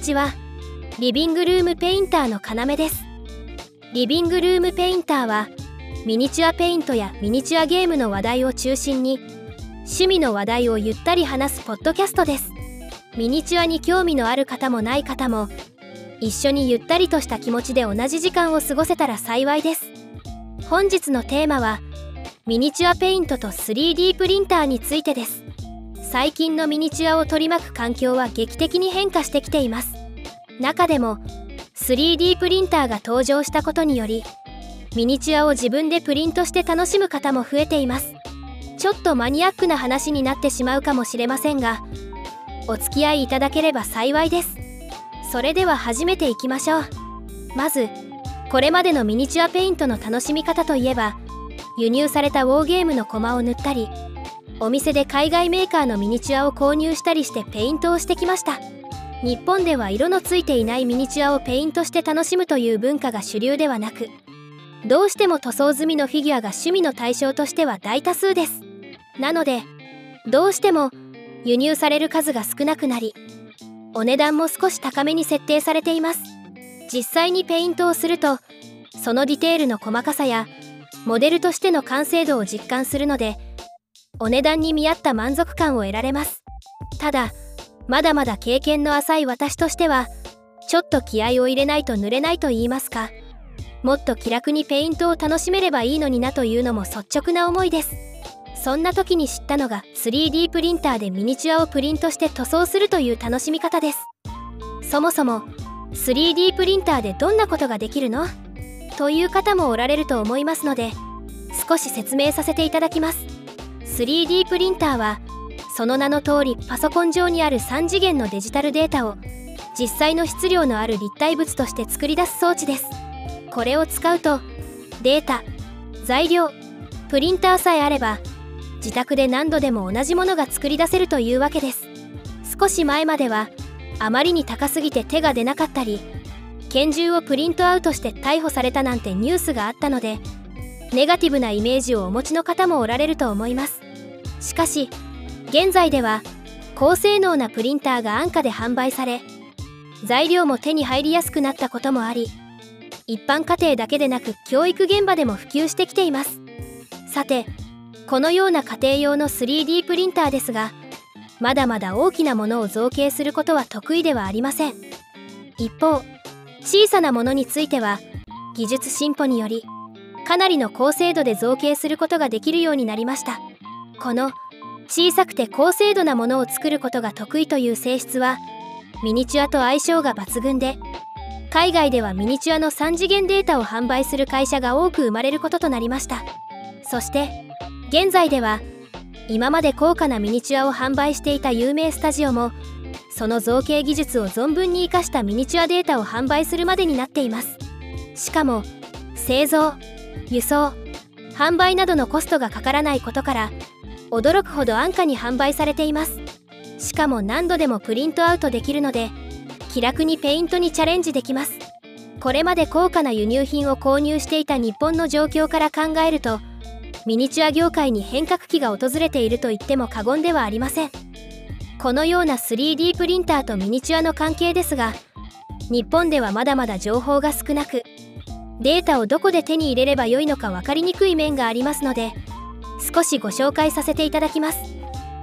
にちは。リビングルームペインターの要です。リビングルームペインターはミニチュアペイントやミニチュアゲームの話題を中心に趣味の話題をゆったり話すポッドキャストです。ミニチュアに興味のある方もない方も一緒にゆったりとした気持ちで同じ時間を過ごせたら幸いです。本日のテーマはミニチュアペイントと 3D プリンターについてです。最近のミニチュアを取り巻く環境は劇的に変化してきています。中でも 3D プリンターが登場したことによりミニチュアを自分でプリントして楽しむ方も増えています。ちょっとマニアックな話になってしまうかもしれませんがお付き合いいただければ幸いです。それでは始めていきましょう。まずこれまでのミニチュアペイントの楽しみ方といえば輸入されたウォーゲームのコマを塗ったりお店で海外メーカーのミニチュアを購入したりしてペイントをしてきました。日本では色のついていないミニチュアをペイントして楽しむという文化が主流ではなくどうしても塗装済みのフィギュアが趣味の対象としては大多数です。なのでどうしても輸入される数が少なくなりお値段も少し高めに設定されています。実際にペイントをするとそのディテールの細かさやモデルとしての完成度を実感するのでお値段に見合った満足感を得られます。ただまだまだ経験の浅い私としてはちょっと気合を入れないと塗れないと言いますかもっと気楽にペイントを楽しめればいいのになというのも率直な思いです。そんな時に知ったのが 3D プリンターでミニチュアをプリントして塗装するという楽しみ方です。そもそも 3D プリンターでどんなことができるの？という方もおられると思いますので少し説明させていただきます。3D プリンターはその名の通りパソコン上にある3次元のデジタルデータを実際の質量のある立体物として作り出す装置です。これを使うとデータ材料プリンターさえあれば自宅で何度でも同じものが作り出せるというわけです。少し前まではあまりに高すぎて手が出なかったり拳銃をプリントアウトして逮捕されたなんてニュースがあったのでネガティブなイメージをお持ちの方もおられると思います。しかし現在では高性能なプリンターが安価で販売され材料も手に入りやすくなったこともあり一般家庭だけでなく教育現場でも普及してきています。さてこのような家庭用の 3D プリンターですがまだまだ大きなものを造形することは得意ではありません。一方小さなものについては技術進歩によりかなりの高精度で造形することができるようになりました。この小さくて高精度なものを作ることが得意という性質はミニチュアと相性が抜群で海外ではミニチュアの3次元データを販売する会社が多く生まれることとなりました。そして現在では今まで高価なミニチュアを販売していた有名スタジオもその造形技術を存分に生かしたミニチュアデータを販売するまでになっています。しかも製造輸送販売などのコストがかからないことから驚くほど安価に販売されています。しかも何度でもプリントアウトできるので気楽にペイントにチャレンジできます。これまで高価な輸入品を購入していた日本の状況から考えるとミニチュア業界に変革期が訪れていると言っても過言ではありません。このような 3D プリンターとミニチュアの関係ですが日本ではまだまだ情報が少なくデータをどこで手に入れればよいのか分かりにくい面がありますので少しご紹介させていただきます。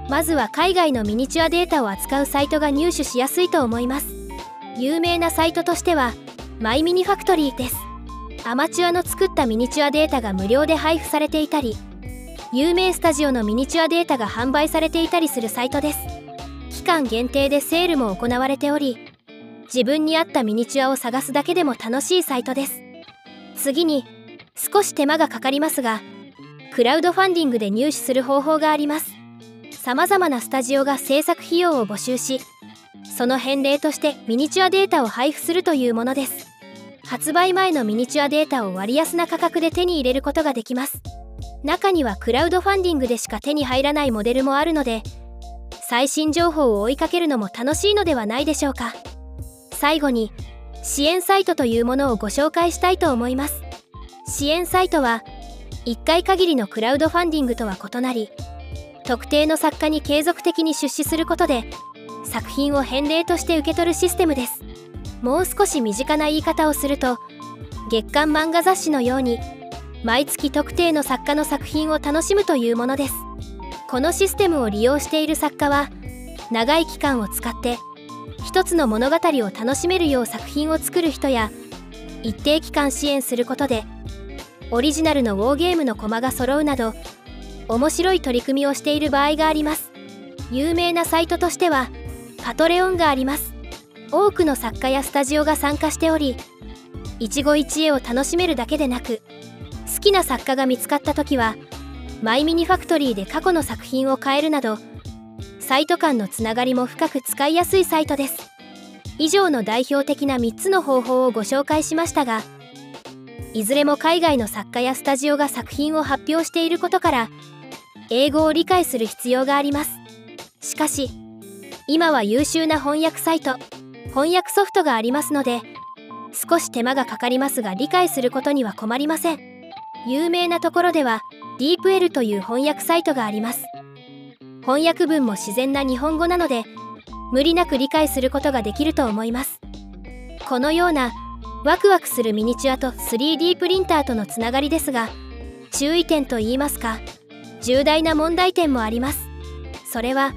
まずは海外のミニチュアデータを扱うサイトが入手しやすいと思います。有名なサイトとしてはマイミニファクトリーです。アマチュアの作ったミニチュアデータが無料で配布されていたり有名スタジオのミニチュアデータが販売されていたりするサイトです。期間限定でセールも行われており自分に合ったミニチュアを探すだけでも楽しいサイトです。次に少し手間がかかりますがクラウドファンディングで入手する方法があります。様々なスタジオが制作費用を募集しその返礼としてミニチュアデータを配布するというものです。発売前のミニチュアデータを割安な価格で手に入れることができます。中にはクラウドファンディングでしか手に入らないモデルもあるので最新情報を追いかけるのも楽しいのではないでしょうか。最後に支援サイトというものをご紹介したいと思います。支援サイトは1回限りのクラウドファンディングとは異なり特定の作家に継続的に出資することで作品を返礼として受け取るシステムです。もう少し身近な言い方をすると月刊漫画雑誌のように毎月特定の作家の作品を楽しむというものです。このシステムを利用している作家は長い期間を使って一つの物語を楽しめるよう作品を作る人や一定期間支援することでオリジナルのウォーゲームのコマが揃うなど面白い取り組みをしている場合があります。有名なサイトとしてはパトレオンがあります。多くの作家やスタジオが参加しており一期一会を楽しめるだけでなく好きな作家が見つかった時はマイミニファクトリーで過去の作品を変えるなどサイト間のつながりも深く使いやすいサイトです。以上の代表的な3つの方法をご紹介しましたがいずれも海外の作家やスタジオが作品を発表していることから英語を理解する必要があります。しかし今は優秀な翻訳サイト翻訳ソフトがありますので少し手間がかかりますが理解することには困りません。有名なところでは DeepL という翻訳サイトがあります。翻訳文も自然な日本語なので無理なく理解することができると思います。このようなワクワクするミニチュアと 3D プリンターとのつながりですが注意点といいますか重大な問題点もあります。それは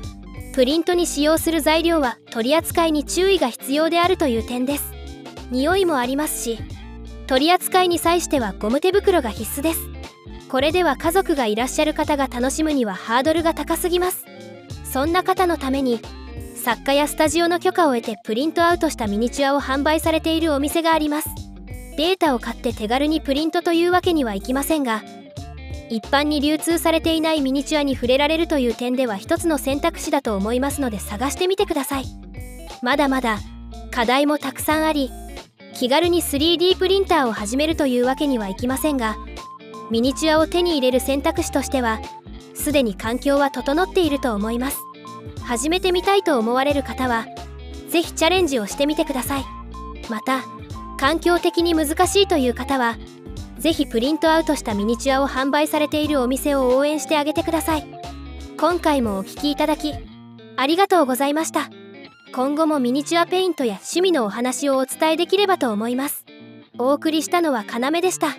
プリントに使用する材料は取り扱いに注意が必要であるという点です。匂いもありますし取り扱いに際してはゴム手袋が必須です。これでは家族がいらっしゃる方が楽しむにはハードルが高すぎます。そんな方のために作家やスタジオの許可を得てプリントアウトしたミニチュアを販売されているお店があります。データを買って手軽にプリントというわけにはいきませんが一般に流通されていないミニチュアに触れられるという点では一つの選択肢だと思いますので探してみてください。まだまだ課題もたくさんあり気軽に 3D プリンターを始めるというわけにはいきませんがミニチュアを手に入れる選択肢としてはすでに環境は整っていると思います。始めてみたいと思われる方は是非チャレンジをしてみてください。また環境的に難しいという方はぜひプリントアウトしたミニチュアを販売されているお店を応援してあげてください。今回もお聴きいただきありがとうございました。今後もミニチュアペイントや趣味のお話をお伝えできればと思います。お送りしたのはかなめでした。